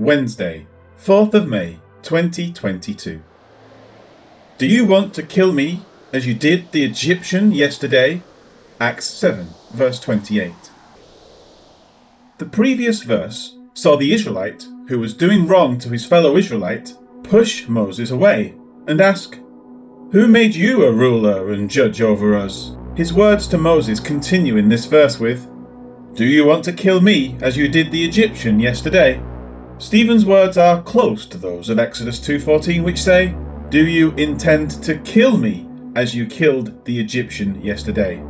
Wednesday, 4th of May, 2022. Do you want to kill me as you did the Egyptian yesterday? Acts 7, verse 28. The previous verse saw the Israelite, who was doing wrong to his fellow Israelite, push Moses away and ask, Who made you a ruler and judge over us? His words to Moses continue in this verse with, Do you want to kill me as you did the Egyptian yesterday? Stephen's words are close to those of Exodus 2:14 which say, "Do you intend to kill me as you killed the Egyptian yesterday?"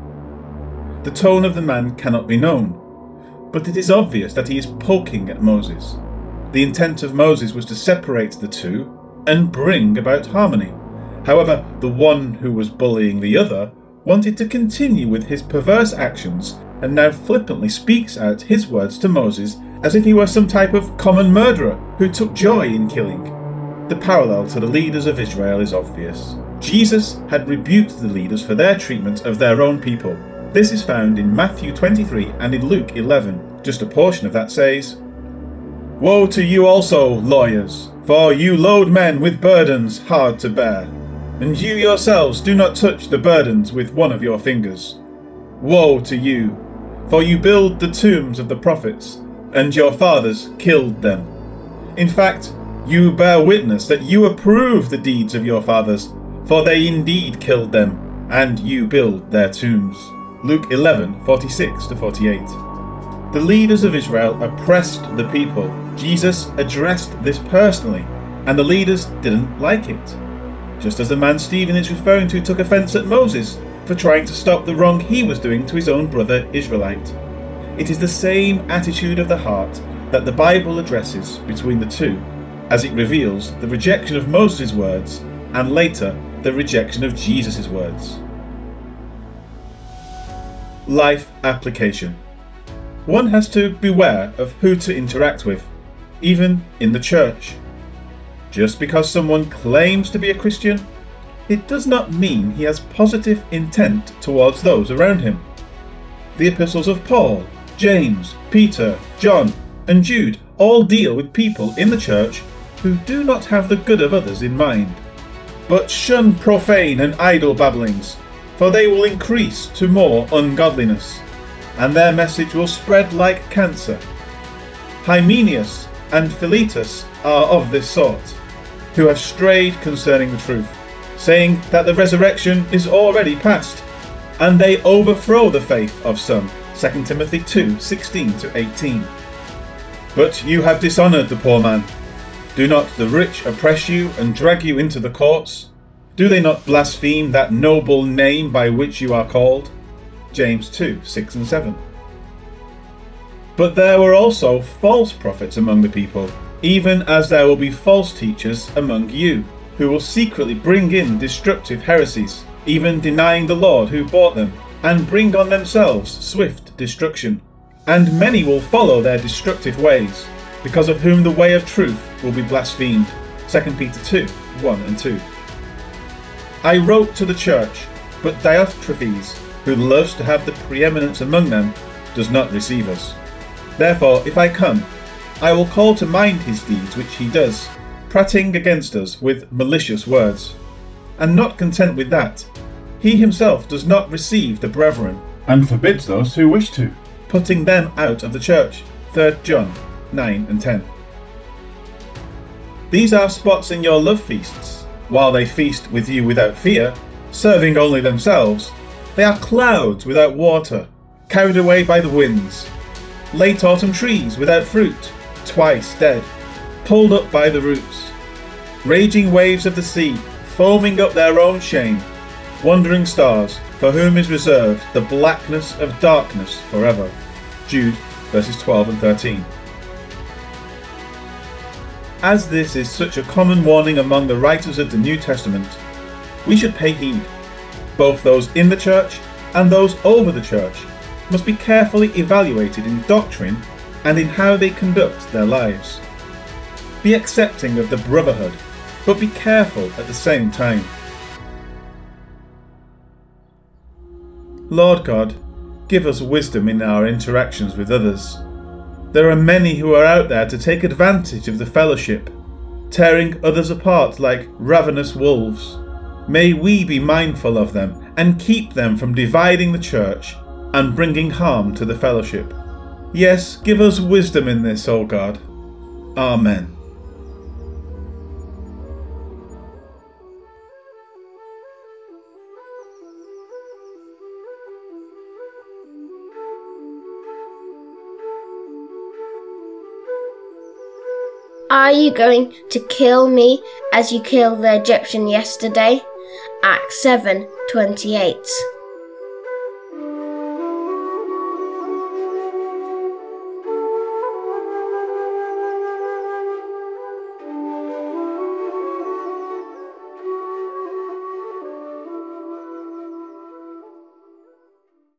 The tone of the man cannot be known, but it is obvious that he is poking at Moses. The intent of Moses was to separate the two and bring about harmony. However, the one who was bullying the other wanted to continue with his perverse actions and now flippantly speaks out his words to Moses as if he were some type of common murderer who took joy in killing. The parallel to the leaders of Israel is obvious. Jesus had rebuked the leaders for their treatment of their own people. This is found in Matthew 23 and in Luke 11. Just a portion of that says, Woe to you also, lawyers, for you load men with burdens hard to bear, and you yourselves do not touch the burdens with one of your fingers. Woe to you, for you build the tombs of the prophets, and your fathers killed them. In fact, you bear witness that you approve the deeds of your fathers, for they indeed killed them, and you build their tombs. Luke 11 46 48. The leaders of Israel oppressed the people. Jesus addressed this personally, and the leaders didn't like it. Just as the man Stephen is referring to took offence at Moses for trying to stop the wrong he was doing to his own brother Israelite. It is the same attitude of the heart that the Bible addresses between the two, as it reveals the rejection of Moses' words and later the rejection of Jesus' words. Life application. One has to beware of who to interact with, even in the church. Just because someone claims to be a Christian, it does not mean he has positive intent towards those around him. The epistles of Paul, James, Peter, John, and Jude all deal with people in the church who do not have the good of others in mind. But shun profane and idle babblings, for they will increase to more ungodliness and their message will spread like cancer. Hymenaeus and Philetus are of this sort, who have strayed concerning the truth, saying that the resurrection is already past, and they overthrow the faith of some. 2 Timothy 2 16 to 18. But you have dishonoured the poor man. Do not the rich oppress you and drag you into the courts? Do they not blaspheme that noble name by which you are called? James 2 6 and 7. But there were also false prophets among the people, even as there will be false teachers among you, who will secretly bring in destructive heresies, even denying the Lord who bought them, and bring on themselves swift destruction. And many will follow their destructive ways, because of whom the way of truth will be blasphemed. 2 Peter 2 1 and 2. I wrote to the church, but Diotrephes, who loves to have the preeminence among them, does not receive us. Therefore, if I come, I will call to mind his deeds which he does, prating against us with malicious words. And not content with that, he himself does not receive the brethren, and forbids those who wish to, putting them out of the church. 3 John 9 and 10. These are spots in your love feasts, while they feast with you without fear, serving only themselves they are clouds without water, carried away by the winds. Late autumn trees without fruit, twice dead, pulled up by the roots. Raging waves of the sea, foaming up their own shame. Wandering stars, for whom is reserved the blackness of darkness forever. Jude verses 12 and 13. As this is such a common warning among the writers of the New Testament, we should pay heed both those in the church and those over the church, must be carefully evaluated in doctrine and in how they conduct their lives. Be accepting of the brotherhood, but be careful at the same time. Lord God, give us wisdom in our interactions with others. There are many who are out there to take advantage of the fellowship, tearing others apart like ravenous wolves. May we be mindful of them and keep them from dividing the church and bringing harm to the fellowship. Yes, give us wisdom in this, O God. Amen. Are you going to kill me as you killed the Egyptian yesterday? Acts 7 28.